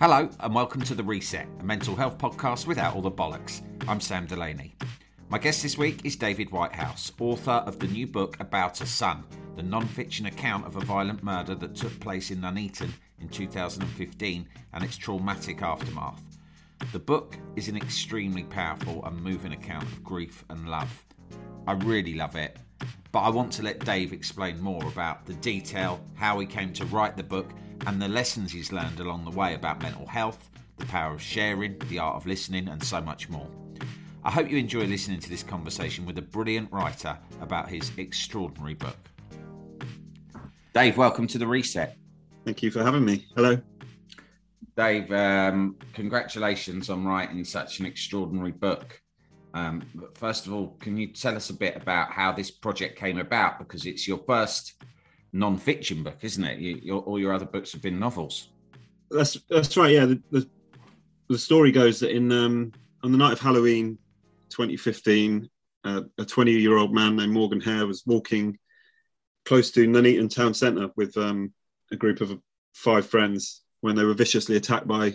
Hello, and welcome to The Reset, a mental health podcast without all the bollocks. I'm Sam Delaney. My guest this week is David Whitehouse, author of the new book About a Son, the non fiction account of a violent murder that took place in Nuneaton in 2015 and its traumatic aftermath. The book is an extremely powerful and moving account of grief and love. I really love it, but I want to let Dave explain more about the detail, how he came to write the book, and the lessons he's learned along the way about mental health, the power of sharing, the art of listening, and so much more. I hope you enjoy listening to this conversation with a brilliant writer about his extraordinary book. Dave, welcome to the reset. Thank you for having me. Hello. Dave, um, congratulations on writing such an extraordinary book. Um, but first of all, can you tell us a bit about how this project came about? Because it's your first non-fiction book, isn't it? You, your, all your other books have been novels. That's that's right. Yeah, the the, the story goes that in um, on the night of Halloween, 2015, uh, a 20-year-old man named Morgan Hehir was walking close to Nuneaton town centre with um, a group of five friends when they were viciously attacked by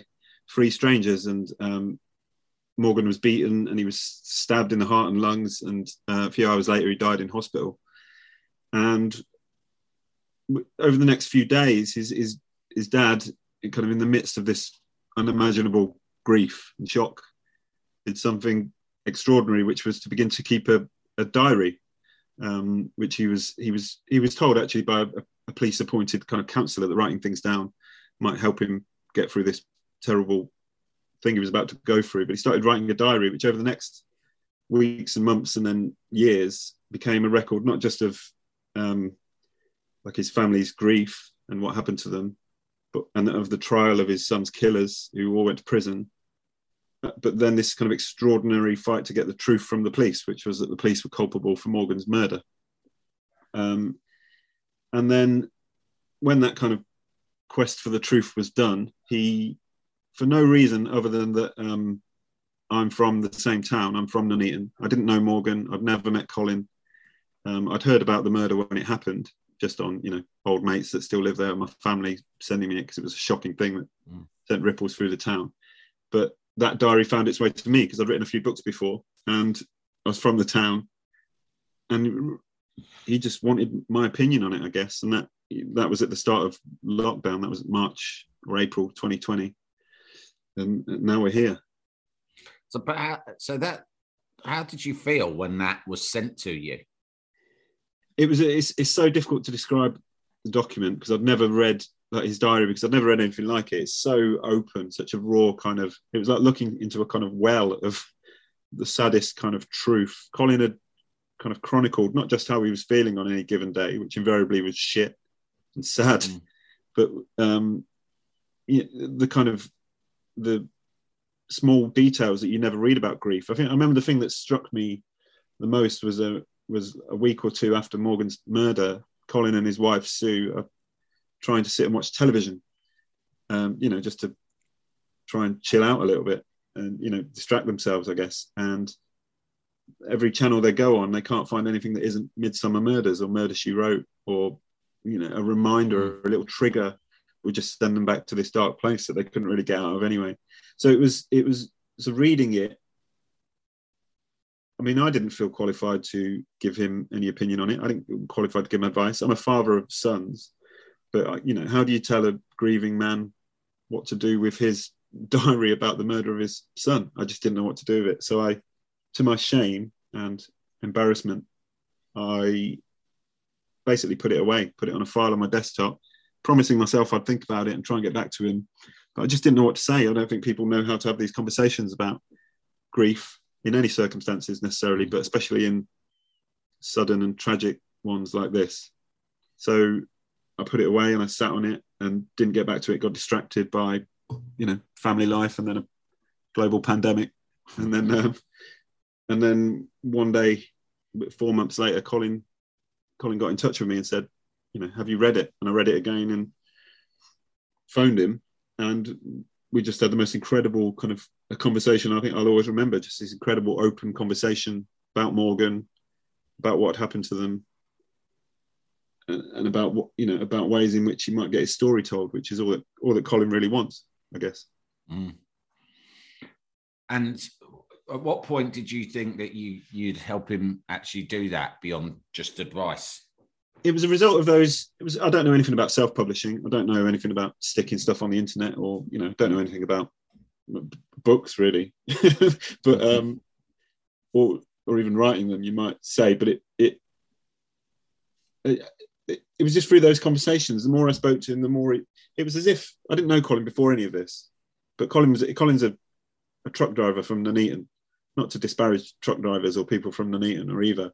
three strangers, and um, Morgan was beaten and he was stabbed in the heart and lungs, and uh, a few hours later he died in hospital. And over the next few days, his his his dad, kind of in the midst of this unimaginable grief and shock, did something extraordinary, which was to begin to keep a, a diary, um, which he was he was he was told actually by a, a police appointed kind of counsellor that writing things down might help him get through this terrible thing he was about to go through. But he started writing a diary, which over the next weeks and months and then years became a record not just of um, like his family's grief and what happened to them, but and of the trial of his son's killers who all went to prison. But then this kind of extraordinary fight to get the truth from the police, which was that the police were culpable for Morgan's murder. Um, and then when that kind of quest for the truth was done, he, for no reason other than that um, I'm from the same town, I'm from Nuneaton. I didn't know Morgan. I'd never met Colin. Um, I'd heard about the murder when it happened, just on you know old mates that still live there. My family sending me it because it was a shocking thing that mm. sent ripples through the town. But that diary found its way to me because I'd written a few books before, and I was from the town, and he just wanted my opinion on it, I guess, and that that was at the start of lockdown. That was March or April 2020, and now we're here. So, but how, so that how did you feel when that was sent to you? It was it's, it's so difficult to describe the document because I'd never read like his diary because I'd never read anything like it. It's so open, such a raw kind of. It was like looking into a kind of well of the saddest kind of truth. Colin had kind of chronicled not just how he was feeling on any given day, which invariably was shit and sad, mm. but um, the kind of the small details that you never read about grief. I think I remember the thing that struck me the most was a was a week or two after Morgan's murder. Colin and his wife Sue are trying to sit and watch television, um, you know, just to try and chill out a little bit and you know distract themselves, I guess. And every channel they go on, they can't find anything that isn't Midsomer Murders or Murder She Wrote or you know a reminder or a little trigger would just send them back to this dark place that they couldn't really get out of anyway. So it was it was so reading it mean, I didn't feel qualified to give him any opinion on it. I didn't qualified to give him advice. I'm a father of sons, but uh, you know, how do you tell a grieving man what to do with his diary about the murder of his son? I just didn't know what to do with it. So I, to my shame and embarrassment, I basically put it away, put it on a file on my desktop, promising myself I'd think about it and try and get back to him. But I just didn't know what to say. I don't think people know how to have these conversations about grief in any circumstances necessarily, but especially in sudden and tragic ones like this. So I put it away and I sat on it and didn't get back to it. Got distracted by, you know, family life and then a global pandemic, and then um, and then one day, four months later, Colin Colin got in touch with me and said, you know, have you read it? And I read it again and phoned him and we just had the most incredible kind of a conversation. I think I'll always remember just this incredible open conversation about Morgan, about what happened to them, and, and, about what you know about ways in which he might get his story told, which is all that all that Colin really wants, I guess. Mm. And at what point did you think that you you'd help him actually do that beyond just advice? It was a result of those. It was. I don't know anything about self-publishing. I don't know anything about sticking stuff on the internet, or you know, don't know anything about books really. but um, or or even writing them, you might say. But it it it, it was just through those conversations. The more I spoke to him, the more it, it was as if I didn't know Colin before any of this. But Colin was Colin's a, a truck driver from Nuneaton, not to disparage truck drivers or people from Nuneaton or either,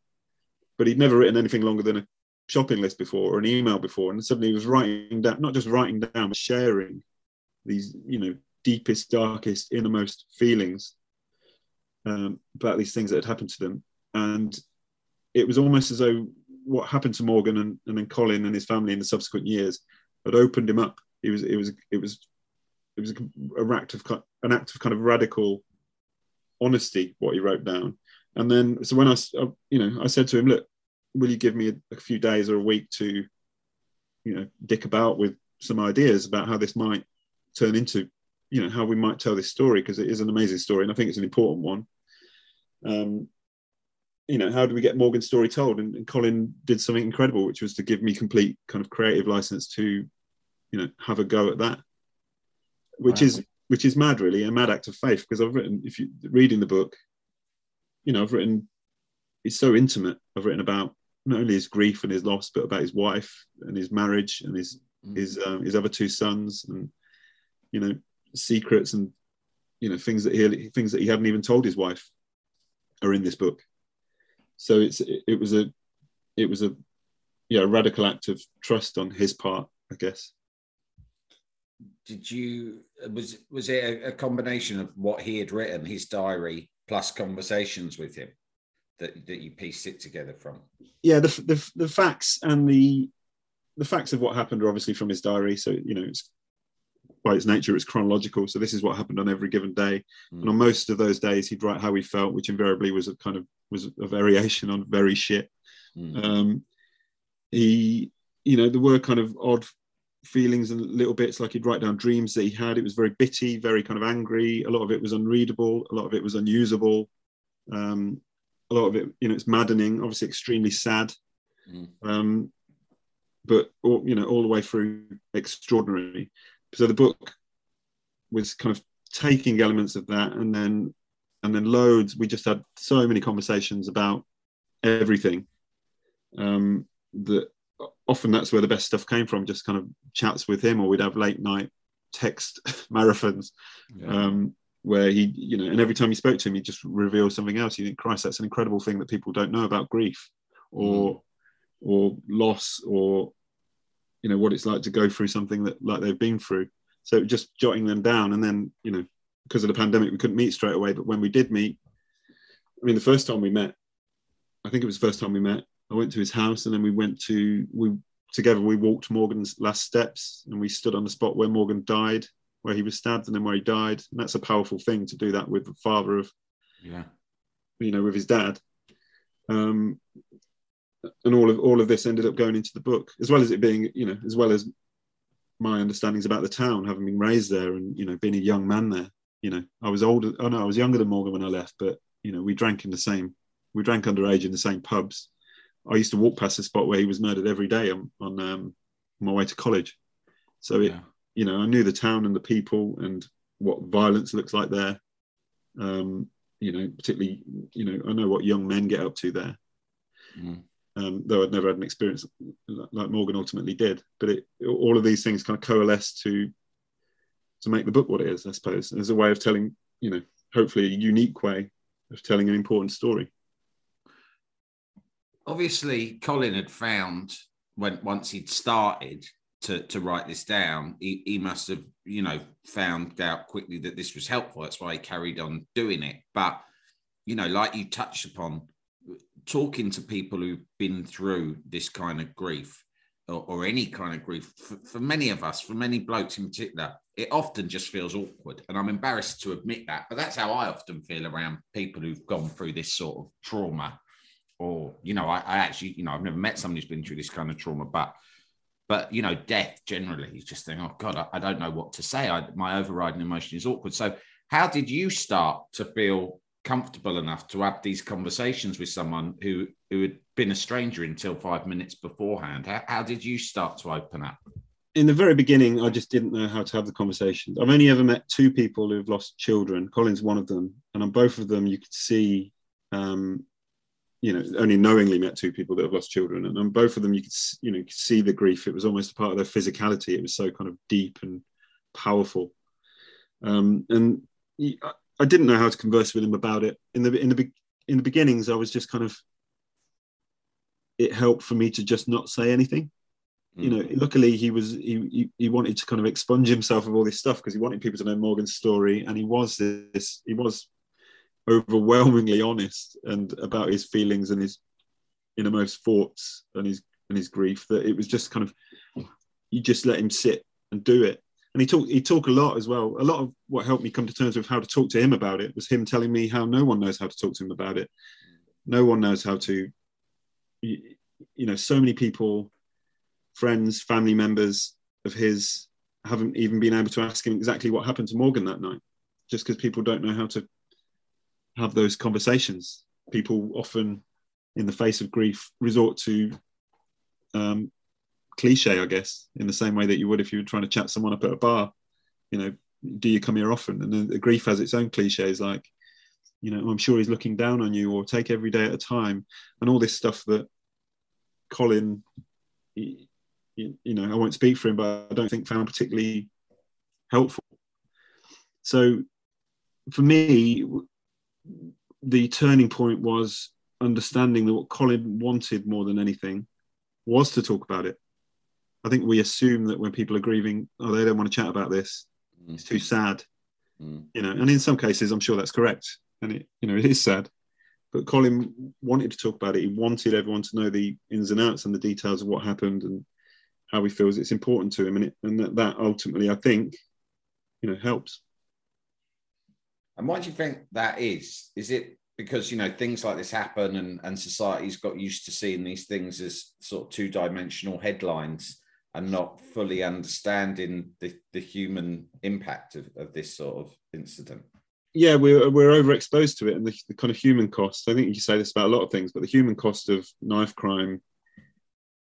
but he'd never written anything longer than a shopping list before or an email before, and suddenly he was writing down, not just writing down, but sharing these, you know, deepest, darkest, innermost feelings um, about these things that had happened to them, and it was almost as though what happened to Morgan and, and then Colin and his family in the subsequent years had opened him up. It was it was it was it was a act of an act of kind of radical honesty what he wrote down. And then so when I you know I said to him, look, will you give me a, a few days or a week to you know dick about with some ideas about how this might turn into you know how we might tell this story because it is an amazing story and I think it's an important one. Um, you know, how do we get Morgan's story told? And, and, Colin did something incredible, which was to give me complete kind of creative license to, you know, have a go at that, which wow. is which is mad, really, a mad act of faith. Because I've written, if you reading the book, you know, I've written, it's so intimate. I've written about not only his grief and his loss, but about his wife and his marriage and his mm. his um, his other two sons, and you know, secrets and you know things that he things that he hadn't even told his wife are in this book. So it's it was a it was a yeah a radical act of trust on his part i guess. Did you was was it a, a combination of what he had written his diary plus conversations with him that, that you pieced it together from yeah the, the the facts and the the facts of what happened are obviously from his diary so you know it's by its nature, it's chronological. So this is what happened on every given day. Mm. And on most of those days, he'd write how he felt, which invariably was a kind of was a variation on very shit. Mm. Um, he, you know, there were kind of odd feelings and little bits like he'd write down dreams that he had. It was very bitty, very kind of angry. A lot of it was unreadable. A lot of it was unusable. Um, a lot of it, you know, it's maddening. Obviously, extremely sad. Mm. Um, but all, you know, all the way through extraordinary so the book was kind of taking elements of that and then and then loads we just had so many conversations about everything um, that often that's where the best stuff came from just kind of chats with him or we'd have late night text marathons yeah. um, where he you know and every time you spoke to him he just revealed something else. You think christ that's an incredible thing that people don't know about grief or mm. or loss or you know what it's like to go through something that like they've been through. So just jotting them down and then you know because of the pandemic we couldn't meet straight away but when we did meet i mean the first time we met i think it was the first time we met i went to his house and then we went to we together we walked morgan's last steps and we stood on the spot where morgan died where he was stabbed and then where he died and that's a powerful thing to do that with the father of yeah you know with his dad um and all of all of this ended up going into the book, as well as it being, you know, as well as my understandings about the town, having been raised there and you know being a young man there. You know, I was older. Oh no, I was younger than Morgan when I left, but you know, we drank in the same. We drank underage in the same pubs. I used to walk past the spot where he was murdered every day on, on um, my way to college. So it, yeah. You know, I knew the town and the people and what violence looks like there. Um, you know, particularly, you know, I know what young men get up to there. Mm um, though I'd never had an experience like Morgan ultimately did. But it, all of these things kind of coalesce to to make the book what it is, I suppose, as a way of telling, you know, hopefully a unique way of telling an important story. Obviously, Colin had found when once he'd started to, to write this down, he, he must have, you know, found out quickly that this was helpful. That's why he carried on doing it. But, you know, like you touched upon, talking to people who've been through this kind of grief or, or any kind of grief, for, for, many of us, for many blokes in particular, it often just feels awkward. And I'm embarrassed to admit that, but that's how I often feel around people who've gone through this sort of trauma. Or, you know, I, I actually, you know, I've never met somebody who's been through this kind of trauma, but but you know, death generally, you just think, oh God, I, I don't know what to say. I, my overriding emotion is awkward. So, how did you start to feel comfortable enough to have these conversations with someone who who had been a stranger until five minutes beforehand? How, how did you start to open up? In the very beginning, I just didn't know how to have the conversations. I've only ever met two people who've lost children. Colin's one of them, and on both of them, you could see um, you know only knowingly met two people that have lost children. And on both of them you could you know could see the grief. It was almost a part of their physicality. It was so kind of deep and powerful. Um, and I didn't know how to converse with him about it. In the in the in the beginnings I was just kind of it helped for me to just not say anything. Mm. you know luckily he was he, he, he wanted to kind of expunge himself of all this stuff because he wanted people to know Morgan's story. And he was this he was overwhelmingly honest and about his feelings and his innermost thoughts and his and his grief that it was just kind of you just let him sit and do it. And he talked he talked a lot as well. A lot of what helped me come to terms with how to talk to him about it was him telling me how no one knows how to talk to him about it. No one knows how to you, you know so many people friends family members of his haven't even been able to ask him exactly what happened to morgan that night just because people don't know how to have those conversations. People often, in the face of grief, resort to um, cliche, I guess, in the same way that you would if you were trying to chat someone up at a bar. You know, do you come here often? And the, grief has its own cliches, like, you know, I'm sure he's looking down on you, or take every day at a time, and all this stuff that Colin, you know, I won't speak for him, but I don't think found particularly helpful. So, for me, the turning point was understanding that what Colin wanted more than anything was to talk about it. I think we assume that when people are grieving, oh, they don't want to chat about this. Mm. It's too sad, mm. you know. And in some cases, I'm sure that's correct, and it, you know, it is sad. But Colin wanted to talk about it. He wanted everyone to know the ins and outs and the details of what happened and how he feels it's important to him, and it, and that, that ultimately, I think, you know, helps. And why do you think that is? Is it because you know things like this happen and, and society's got used to seeing these things as sort of two-dimensional headlines and not fully understanding the, the human impact of, of this sort of incident? Yeah, we're, we're overexposed to it and the, the kind of human cost. I think you say this about a lot of things, but the human cost of knife crime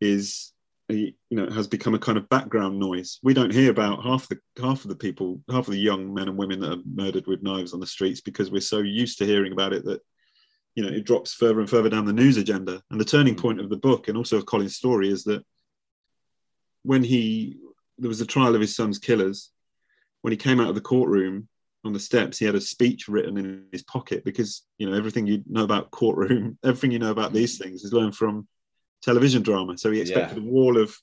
is you know has become a kind of background noise. We don't hear about half the half of the people, half of the young men and women that are murdered with knives on the streets because we're so used to hearing about it that you know it drops further and further down the news agenda. And the turning mm. point of the book and also of Colin's story is that when he there was a trial of his son's killers, when he came out of the courtroom on the steps, he had a speech written in his pocket because you know everything you know about courtroom, everything you know about these mm. things is learned from television drama. So he expected yeah. a wall of,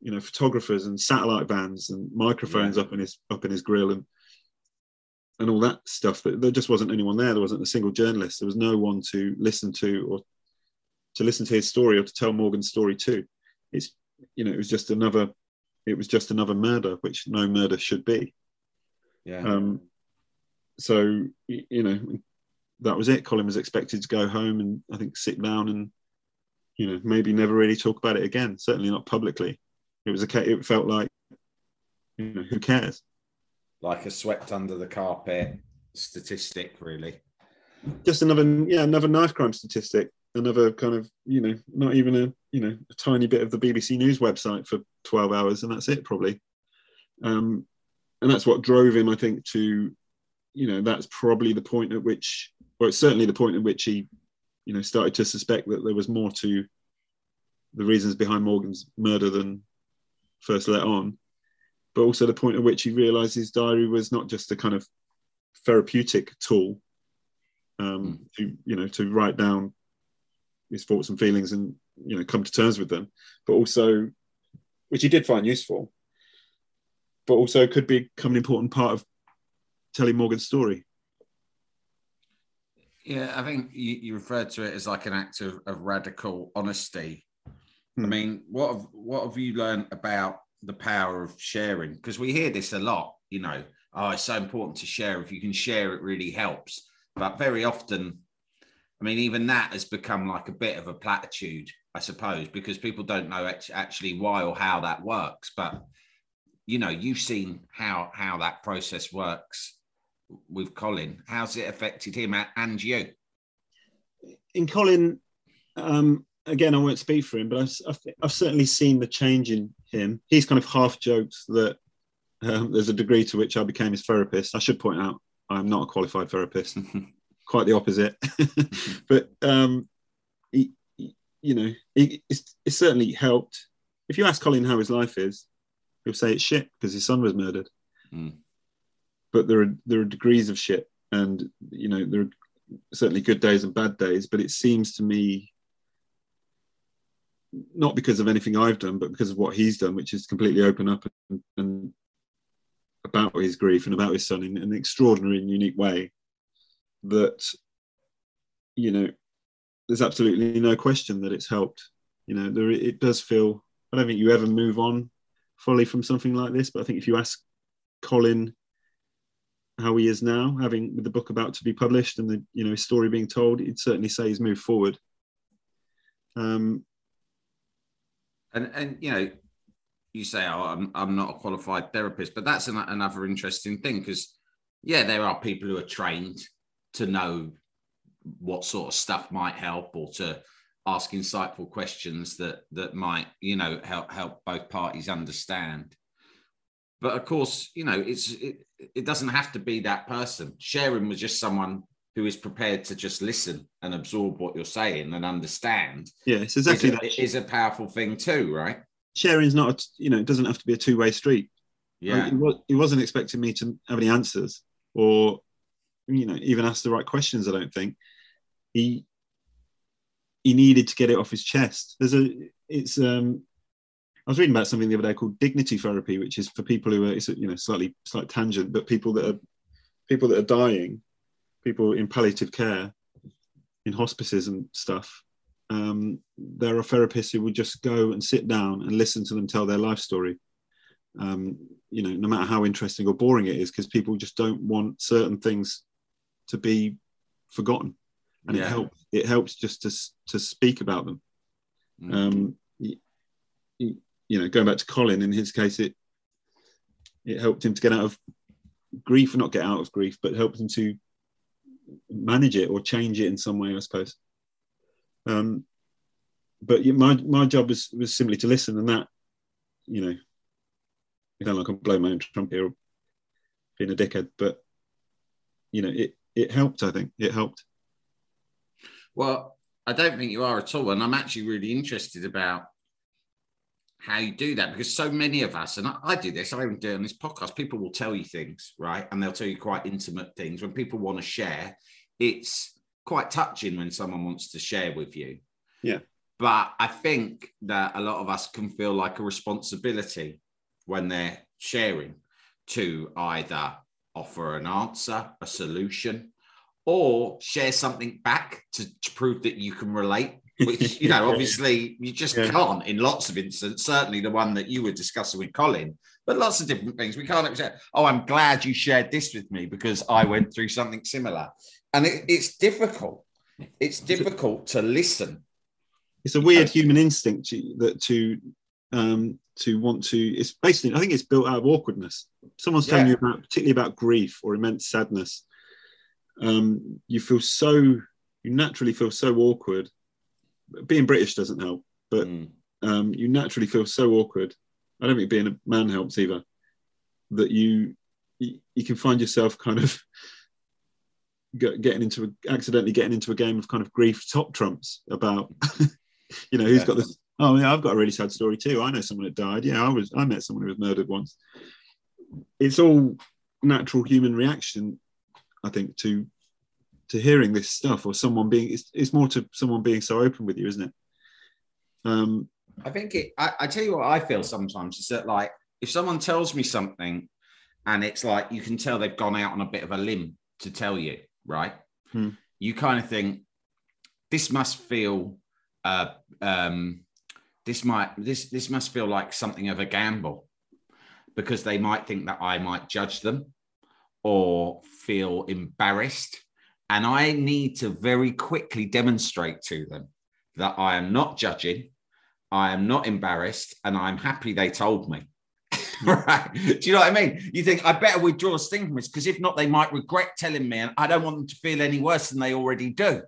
you know, photographers and satellite vans and microphones yeah. up in his up in his grill and and all that stuff. But there just wasn't anyone there. There wasn't a single journalist. There was no one to listen to or to listen to his story or to tell Morgan's story to. It's you know, it was just another it was just another murder, which no murder should be. Yeah. Um, so you know, that was it. Colin was expected to go home and I think sit down and you know maybe never really talk about it again certainly not publicly. It was a it felt like you know who cares? Like a swept under the carpet statistic really. Just another yeah another knife crime statistic another kind of you know not even a you know a tiny bit of the bbc news website for 12 hours and that's it probably. Um and that's what drove him i think to you know that's probably the point at which or it's certainly the point at which he you know, started to suspect that there was more to the reasons behind Morgan's murder than first let on. But also the point at which he realised his diary was not just a kind of therapeutic tool um, mm. to, you know, to write down his thoughts and feelings and you know come to terms with them, but also, which he did find useful, but also could become an important part of telling Morgan's story. Yeah, I think you, you referred to it as like an act of, of radical honesty. Hmm. I mean, what have, what have you learned about the power of sharing? Because we hear this a lot, you know, oh, it's so important to share. If you can share, it really helps. But very often, I mean, even that has become like a bit of a platitude. I suppose, because people don't know actually why or how that works. But you know, you've seen how how that process works with Colin. How's it affected him and you? In Colin, um, again, I won't speak for him, but I've, I've, I've, certainly seen the change in him. He's kind of half jokes that um, there's a degree to which I became his therapist. I should point out I'm not a qualified therapist, quite the opposite. but um, he, he, you know, he, it's, it's certainly helped. If you ask Colin how his life is, he'll say it's shit because his son was murdered. Mm. But there are there are degrees of shit, and you know there are certainly good days and bad days. But it seems to me not because of anything I've done, but because of what he's done, which is completely open up and, and about his grief and about his son in an extraordinary and unique way. That you know, there's absolutely no question that it's helped. You know, there it does feel. I don't think you ever move on fully from something like this, but I think if you ask Colin how he is now, having with the book about to be published and the you know story being told, he'd certainly say he's moved forward. Um, and and you know, you say, "Oh, I'm I'm not a qualified therapist," but that's an, another interesting thing because, yeah, there are people who are trained to know what sort of stuff might help or to ask insightful questions that that might you know help help both parties understand but of course you know it's it, it doesn't have to be that person. Sharing was just someone who is prepared to just listen and absorb what you're saying and understand yeah it's exactly is a, that. is a powerful thing too right? Sharing's not a, you know it doesn't have to be a two-way street. Yeah. he wasn't expecting me to have any answers or you know even ask the right questions i don't think. He he needed to get it off his chest. There's a it's um I was reading about something the other day called dignity therapy, which is for people who are it's you know slightly slight tangent, but people that are people that are dying, people in palliative care, in hospices and stuff. Um, there are therapists who would just go and sit down and listen to them tell their life story. Um, you know, no matter how interesting or boring it is, because people just don't want certain things to be forgotten and yeah. it helps it helps just to to speak about them mm-hmm. um you, you know going back to colin in his case it it helped him to get out of grief not get out of grief but helped him to manage it or change it in some way i suppose um but my my job was was simply to listen and that you know I don't like I'm blowing my own trumpet here, being a dickhead, but you know, it it helped. I think it helped. Well, I don't think you are at all. And I'm actually really interested about how you do that because so many of us, and I, I do this, I even do on this podcast, people will tell you things, right? And they'll tell you quite intimate things. When people want to share, it's quite touching when someone wants to share with you. Yeah. But I think that a lot of us can feel like a responsibility when they're sharing to either offer an answer, a solution, or share something back to, to prove that you can relate which you know obviously you just yeah. can't in lots of instances certainly the one that you were discussing with colin but lots of different things we can't accept oh i'm glad you shared this with me because i went through something similar and it, it's difficult it's difficult to listen it's a weird human instinct to, that to um to want to it's basically i think it's built out of awkwardness someone's telling yeah. you about particularly about grief or immense sadness um, you feel so you naturally feel so awkward. Being British doesn't help, but mm. um, you naturally feel so awkward. I don't think being a man helps either. That you you, you can find yourself kind of getting into a, accidentally getting into a game of kind of grief top trumps about you know who's yeah. got this oh yeah i've got a really sad story too i know someone that died yeah i was i met someone who was murdered once it's all natural human reaction I think to to hearing this stuff or someone being it's, it's more to someone being so open with you, isn't it? Um, I think it. I, I tell you what I feel sometimes is that like if someone tells me something and it's like you can tell they've gone out on a bit of a limb to tell you, right? Hmm. You kind of think this must feel uh, um, this might this this must feel like something of a gamble because they might think that I might judge them or feel embarrassed. And I need to very quickly demonstrate to them that I am not judging, I am not embarrassed, and I'm happy they told me. Hmm. right? Do you know what I mean? You think I better withdraw a sting from this because if not, they might regret telling me, and I don't want them to feel any worse than they already do.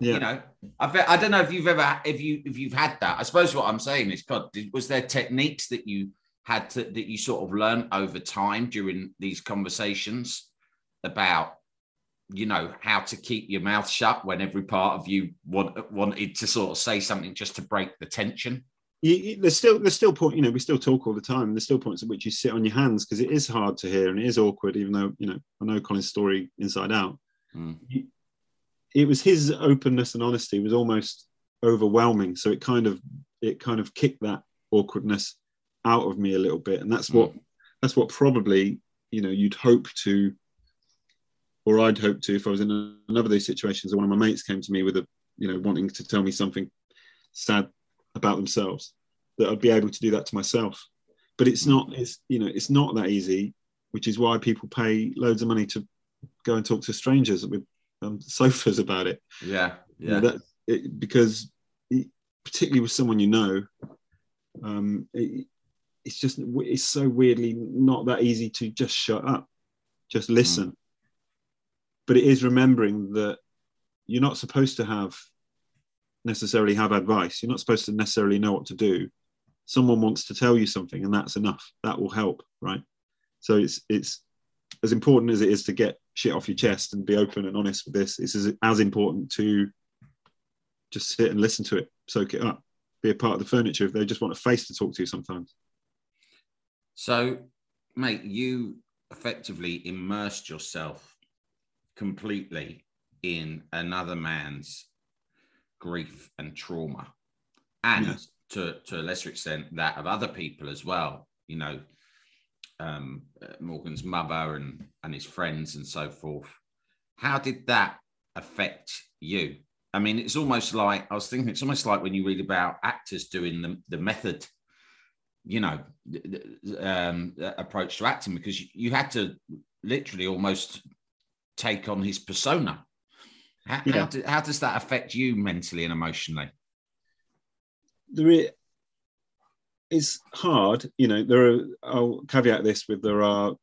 Yeah. You know, I bet, I don't know if you've ever if you if you've had that. I suppose what I'm saying is, God, did, was there techniques that you had to, that you sort of learned over time during these conversations about you know how to keep your mouth shut when every part of you want, wanted to sort of say something just to break the tension. You, there's still there's still point you know we still talk all the time. There's still points at which you sit on your hands because it is hard to hear and it is awkward even though you know i know colin's story inside out. Mm. it was his openness and honesty was almost overwhelming. So it kind of it kind of kicked that awkwardness out of me a little bit. And that's what mm. that's what probably you know you'd hope to or I'd hope to if I was in another of these situations and one of my mates came to me with a you know wanting to tell me something sad about themselves that I'd be able to do that to myself. But it's not it's you know it's not that easy which is why people pay loads of money to go and talk to strangers with um, sofas about it. Yeah yeah you know, that it, because it, particularly with someone you know um, it, it's just it's so weirdly not that easy to just shut up just listen. Mm but it is remembering that you're not supposed to have necessarily have advice. You're not supposed to necessarily know what to do. Someone wants to tell you something and that's enough. That will help right? So it's it's as important as it is to get shit off your chest and be open and honest with this it's as, as important to just sit and listen to it soak it up be a part of the furniture if they just want a face to talk to you, sometimes. So mate you effectively immersed yourself completely in another man's grief and trauma. And yes. to, to a lesser extent that of other people as well you know um, morgan's mother and and his friends and so forth. How did that affect you? I mean it's almost like i was thinking it's almost like when you read about actors doing the, the method you know um, approach to acting because you had to literally almost take on his persona. How, yeah. how, do, how does that affect you mentally and emotionally? There is, hard, you know. There are. I'll caveat this with there are.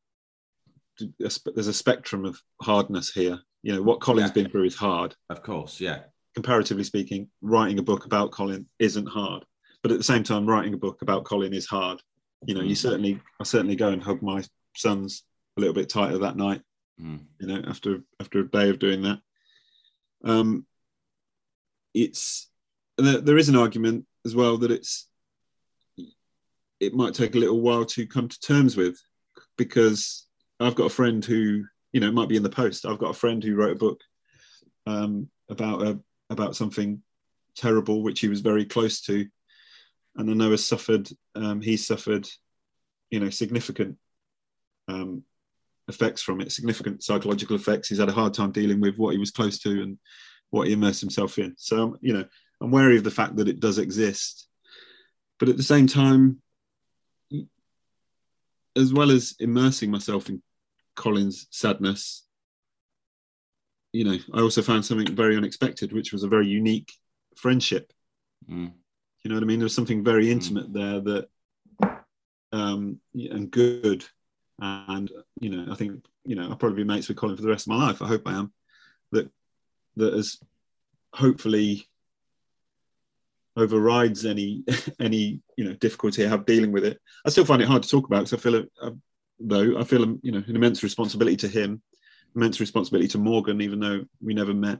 There's a spectrum of hardness here. You know what Colin's yeah. been through is hard. Of course, yeah. Comparatively speaking, writing a book about Colin isn't hard, but at the same time, writing a book about Colin is hard. You know, mm. you certainly, I certainly go and hug my sons a little bit tighter that night mm. you know after after a day of doing that. Um it's there, there is an argument as well that it's it might take a little while to come to terms with because I've got a friend who you know it might be in the post. I've got a friend who wrote a book um, about a about something terrible which he was very close to. And I know has suffered um, he's suffered you know significant um, effects from it, significant psychological effects. He's had a hard time dealing with what he was close to and what he immersed himself in. So, you know, I'm wary of the fact that it does exist. But at the same time, as well as immersing myself in Colin's sadness, you know, I also found something very unexpected, which was a very unique friendship. Mm. You know what I mean? There was something very mm. intimate mm. there that, um, and good and you know, I think you know I'll probably be mates with Colin for the rest of my life. I hope I am. That that has hopefully overrides any any you know difficulty I have dealing with it. I still find it hard to talk about because I feel a, a, though I feel a, you know an immense responsibility to him, immense responsibility to Morgan, even though we never met,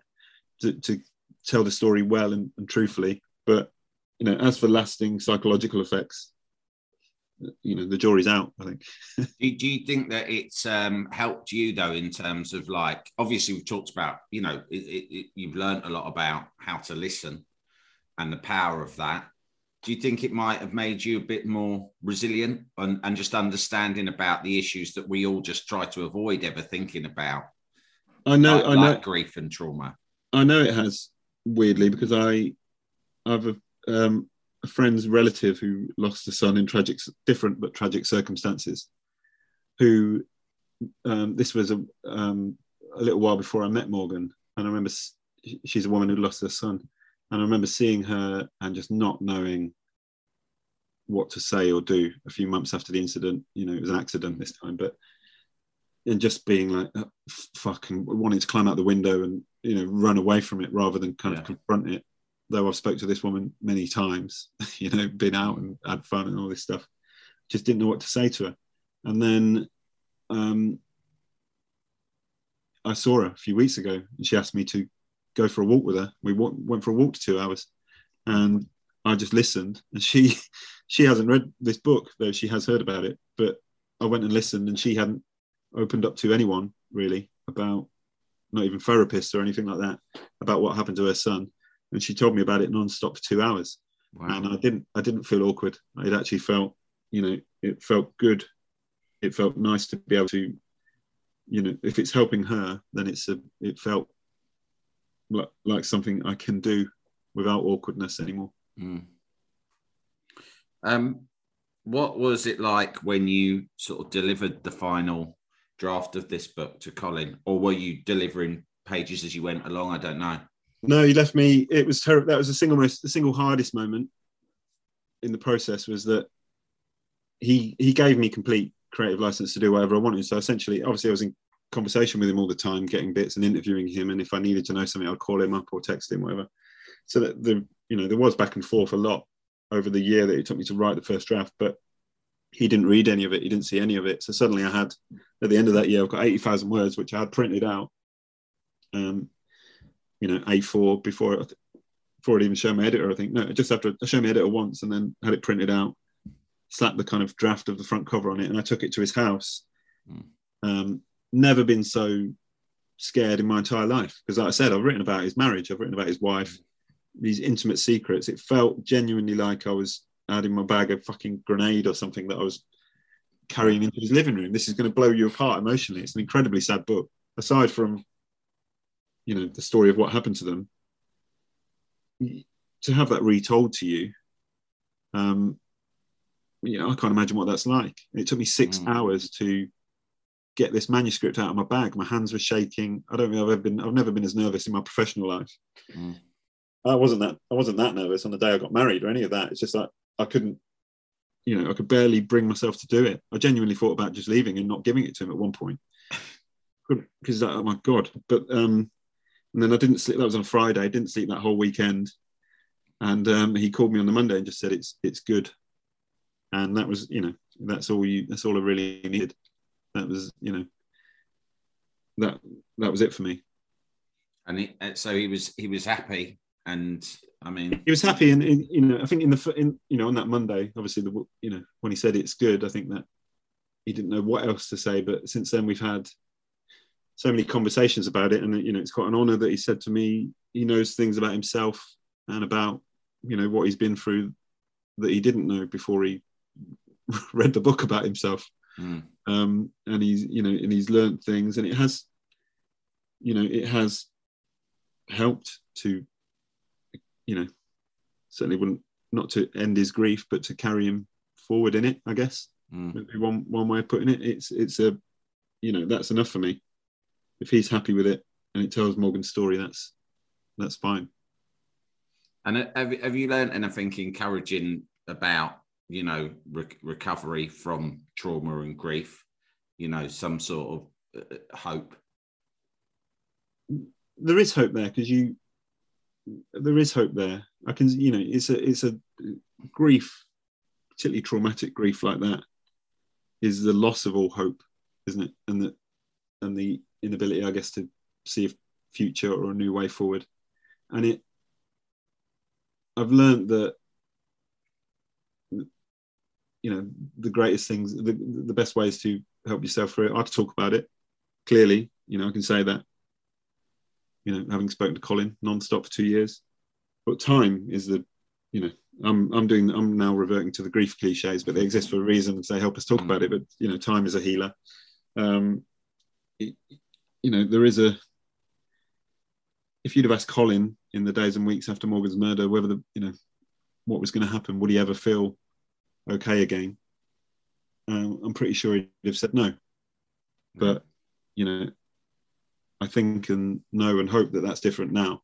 to, to tell the story well and, and truthfully. But you know, as for lasting psychological effects, you know the jury's out i think. Do, do, you think that it's um, helped you though in terms of like obviously we've talked about you know it, it, it, you've learned a lot about how to listen and the power of that. Do you think it might have made you a bit more resilient and, and just understanding about the issues that we all just try to avoid ever thinking about? I know like, i know like grief and trauma. I know it has weirdly because i i've um, a friend's relative who lost a son in tragic, different but tragic circumstances. Who um, this was a, um, a little while before I met Morgan, and I remember she's a woman who lost her son, And I remember seeing her and just not knowing what to say or do a few months after the incident. You know, it was an accident this time, but and just being like oh, fucking wanting to climb out the window and you know run away from it rather than kind Yeah. of confront it. Though I've spoke to this woman many times, you know, been out and had fun and all this stuff, just didn't know what to say to her. And then um, I saw her a few weeks ago, and she asked me to go for a walk with her. We wa- went for a walk to two hours, and I just listened. And she she hasn't read this book, though she has heard about it. But I went and listened, and she hadn't opened up to anyone really about, not even therapists or anything like that, about what happened to her son. And she told me about it non-stop for two hours, and I didn't I didn't feel awkward. It actually felt, you know, it felt good. It felt nice to be able to, you know, if it's helping her, then it's a. It felt like, like something I can do without awkwardness anymore. Mm. Um, what was it like when you sort of delivered the final draft of this book to Colin, or were you delivering pages as you went along? I don't know. No, he left me. It was terrible. That was the single most, the single hardest moment in the process was that he he gave me complete creative license to do whatever I wanted. So essentially, obviously, I was in conversation with him all the time, getting bits and interviewing him. And if I needed to know something, I'd call him up or text him, whatever. So that the you know there was back and forth a lot over the year that it took me to write the first draft, but he didn't read any of it. He didn't see any of it. So suddenly I had at the end of that year, I've got eighty thousand words, which I had printed out. Um, you know, A4 before it, before it even showed my editor. I think no, just after I showed my editor once and then had it printed out, slapped the kind of draft of the front cover on it, and I took it to his house. Mm. Um, never been so scared in my entire life because, like I said, I've written about his marriage, I've written about his wife, these intimate secrets. It felt genuinely like I was had in my bag of fucking grenade or something that I was carrying into his living room. This is going to blow you apart emotionally. It's an incredibly sad book. Aside from, you know, the story of what happened to them, to have that retold to you, um, you know, I can't imagine what that's like. It took me six Mm. hours to get this manuscript out of my bag. My hands were shaking. I don't think I've ever been. I've never been as nervous in my professional life. Mm. I wasn't that. I wasn't that nervous on the day I got married or any of that. It's just like I couldn't. You know, I could barely bring myself to do it. I genuinely thought about just leaving and not giving it to him at one point. Because like, oh my god! But um, and then I didn't sleep. That was on a Friday. I didn't sleep that whole weekend. And um, he called me on the Monday and just said it's it's good. And that was, you know, that's all you. That's all I really needed. That was, you know, that that was it for me. And he, uh, so he was he was happy, and I mean, he was happy and, and, you know i think in the in you know on that monday obviously the you know when he said it's good i think that he didn't know what else to say but since then we've had so many conversations about it. And you know it's quite an honor that he said to me he knows things about himself and about you know what he's been through that he didn't know before he read the book about himself. Mm, um, and he's you know and he's learned things and it has you know it has helped to you know certainly wouldn't not to end his grief but to carry him forward in it i guess. Mm. Maybe one one way of putting it. It's it's a you know that's enough for me if he's happy with it and it tells morgan's story that's that's fine And have, have you learned anything encouraging about, you know, re- recovery from trauma and grief? You know, some sort of uh, hope. there is hope there because you there is hope there i can you know it's a it's a grief particularly traumatic grief like that is the loss of all hope isn't it and the and the inability i guess to see a future or a new way forward and it i've learned that you know the greatest things the, the best ways to help yourself through it are to talk about it clearly you know i can say that you know, having spoken to Colin non-stop for two years. But time is the, you know, I'm I'm doing I'm now reverting to the grief cliches, but they exist for a reason. They help us talk about it. But you know, time is a healer. Um, you know, there is a. If you'd have asked Colin in the days and weeks after Morgan's murder whether the you know what was going to happen, would he ever feel okay again? Um, I'm pretty sure he'd have said no. But you know, I think and know and hope that that's different now,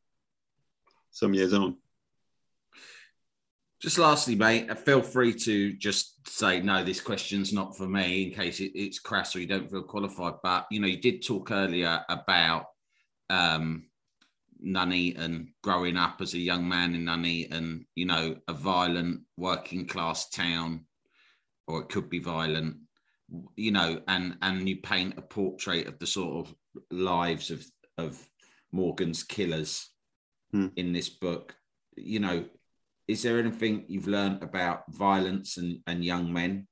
some years on. Just lastly, mate, uh, feel free to just say no. This question's not for me in case it, it's crass or you don't feel qualified. But you know, you did talk earlier about um, and growing up as a young man in Nuneaton. You know, a violent working class town, or it could be violent. You know, and and you paint a portrait of the sort of lives of of Morgan's killers Hmm. in this book. You know, is there anything you've learned about violence and, and young men?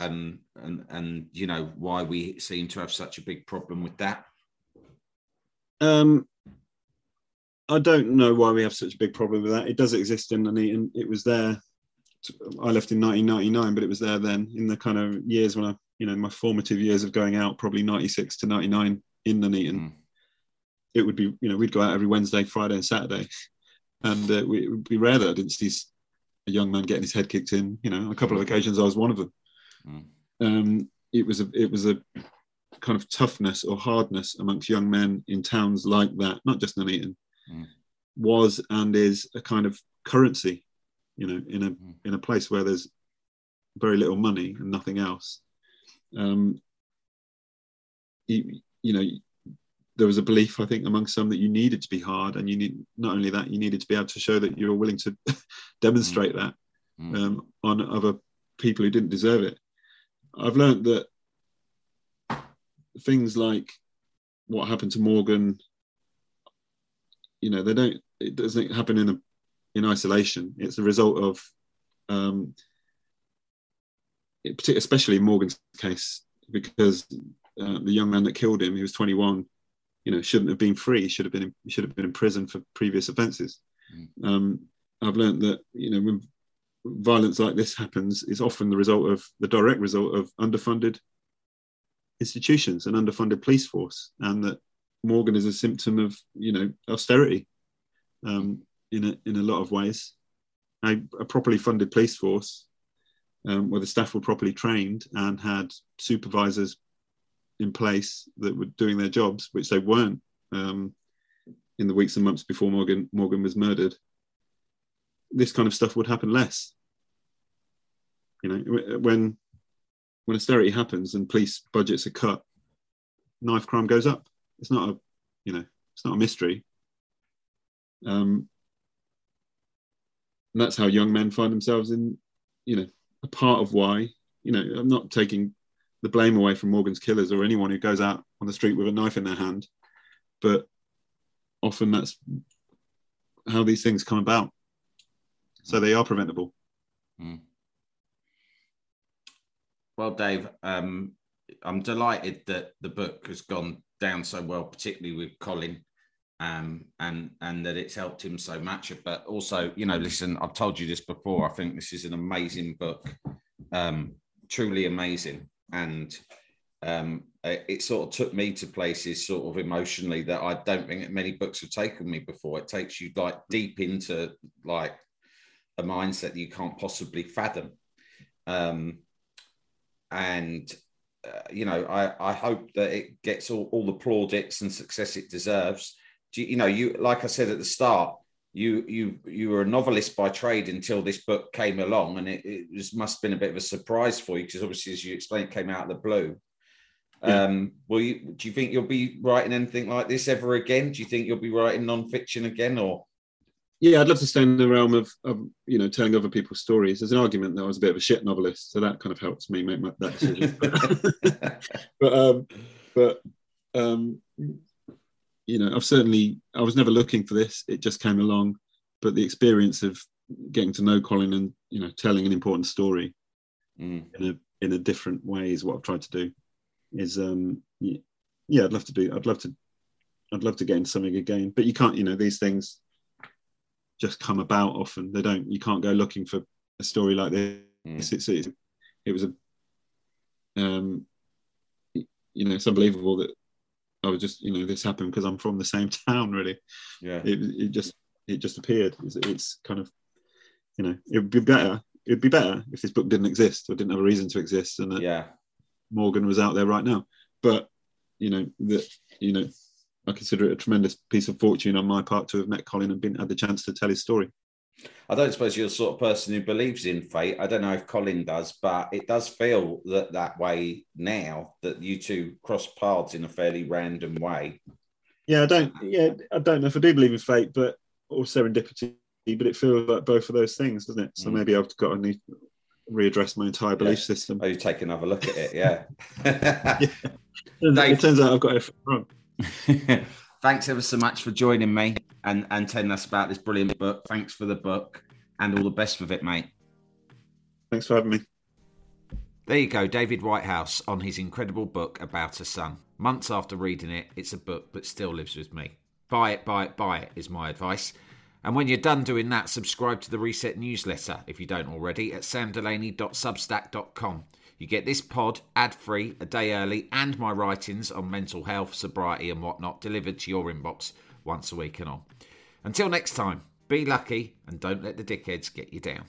And and and you know why we seem to have such a big problem with that. Um, I don't know why we have such a big problem with that. It does exist in Nuneaton. It was there. I left in 1999, but it was there then in the kind of years when I, you know, my formative years of going out, probably 96 to 99 in Nuneaton. Mm. It would be, you know, we'd go out every Wednesday, Friday, and Saturday, and uh, we, it would be rare that I didn't see a young man getting his head kicked in. You know, on a couple of occasions I was one of them. Mm. Um, it was a, it was a kind of toughness or hardness amongst young men in towns like that, not just Nuneaton, Mm. was and is a kind of currency, you know, in a Mm. in a place where there's very little money and nothing else. Um, you, you know, there was a belief, I think, among some that you needed to be hard, and you need not only that, you needed to be able to show that you were willing to demonstrate that Mm. um, on other people who didn't deserve it. I've learned that things like what happened to Morgan, you know, they don't. It doesn't happen in a in isolation. It's a result of, um, it, especially in Morgan's case, because uh, the young man that killed him, he was 21. You know, shouldn't have been free. Should have been in, should have been in prison for previous offences. Mm. Um, I've learned that you know when violence like this happens, it's often the result of the direct result of underfunded institutions and underfunded police force, and that Morgan is a symptom of you know austerity um, in a in a lot of ways. A, a properly funded police force, um, where the staff were properly trained and had supervisors in place that were doing their jobs, which they weren't um, in the weeks and months before Morgan Morgan was murdered. This kind of stuff would happen less. You know, when when austerity happens and police budgets are cut, knife crime goes up. It's not a, you know, it's not a mystery. Um, and that's how young men find themselves in, you know, a part of why, you know, I'm not taking the blame away from Morgan's killers or anyone who goes out on the street with a knife in their hand, but often that's how these things come about. So they are preventable. Mm. Well, Dave, um, I'm delighted that the book has gone down so well, particularly with Colin, um, and and that it's helped him so much. But also, you know, listen, I've told you this before. I think this is an amazing book, um, truly amazing, and um, it, sort of took me to places, sort of emotionally, that I don't think many books have taken me before. It takes you like deep into like a mindset that you can't possibly fathom. Um, and uh, you know, I, I hope that it gets all, all the plaudits and success it deserves. You, you know, you like I said at the start, you you you were a novelist by trade until this book came along, and it, it was, must have been a bit of a surprise for you because obviously, as you explained, it came out of the blue. Yeah. Um, will you? Do you think you'll be writing anything like this ever again? Do you think you'll be writing non-fiction again, or Yeah, I'd love to stay in the realm of, of you know telling other people's stories. There's an argument that I was a bit of a shit novelist, so that kind of helps me make my, that decision. but um, but um, you know, I've certainly I was never looking for this. It just came along. But the experience of getting to know Colin and you know telling an important story Mm, in a in a different way is what I've tried to do. Is um yeah, I'd love to do. I'd love to. I'd love to get into something again, but you can't. You know, these things just come about often. They don't. You can't go looking for a story like this. mm, It's, it's, it was a um you know it's unbelievable that I was just you know this happened because I'm from the same town really. Yeah, it, it just it just appeared. It's, it's kind of you know it would be better it'd be better if this book didn't exist or didn't have a reason to exist and that yeah, Morgan was out there right now. But you know that you know I consider it a tremendous piece of fortune on my part to have met Colin and been had the chance to tell his story I don't suppose you're the sort of person who believes in fate. I don't know if Colin does, but it does feel that that way now that you two cross paths in a fairly random way. Yeah, I don't. Yeah, I don't know if I do believe in fate, but or serendipity. But it feels like both of those things, doesn't it? So mm. maybe I've got to need readdress my entire belief yeah. system. Oh, you take another look at it, yeah. yeah. It turns out I've got it wrong. Thanks ever so much for joining me and, and telling us about this brilliant book. Thanks for the book and all the best with it, mate. Thanks for having me. There you go, David Whitehouse on his incredible book about a son. Months after reading it, it's a book that still lives with me. Buy it, buy it, buy it is my advice. And when you're done doing that, subscribe to the Reset newsletter if you don't already at samdelaney.substack.com. You get this pod ad free, a day early, and my writings on mental health, sobriety, and whatnot delivered to your inbox once a week and on. Until next time, be lucky and don't let the dickheads get you down.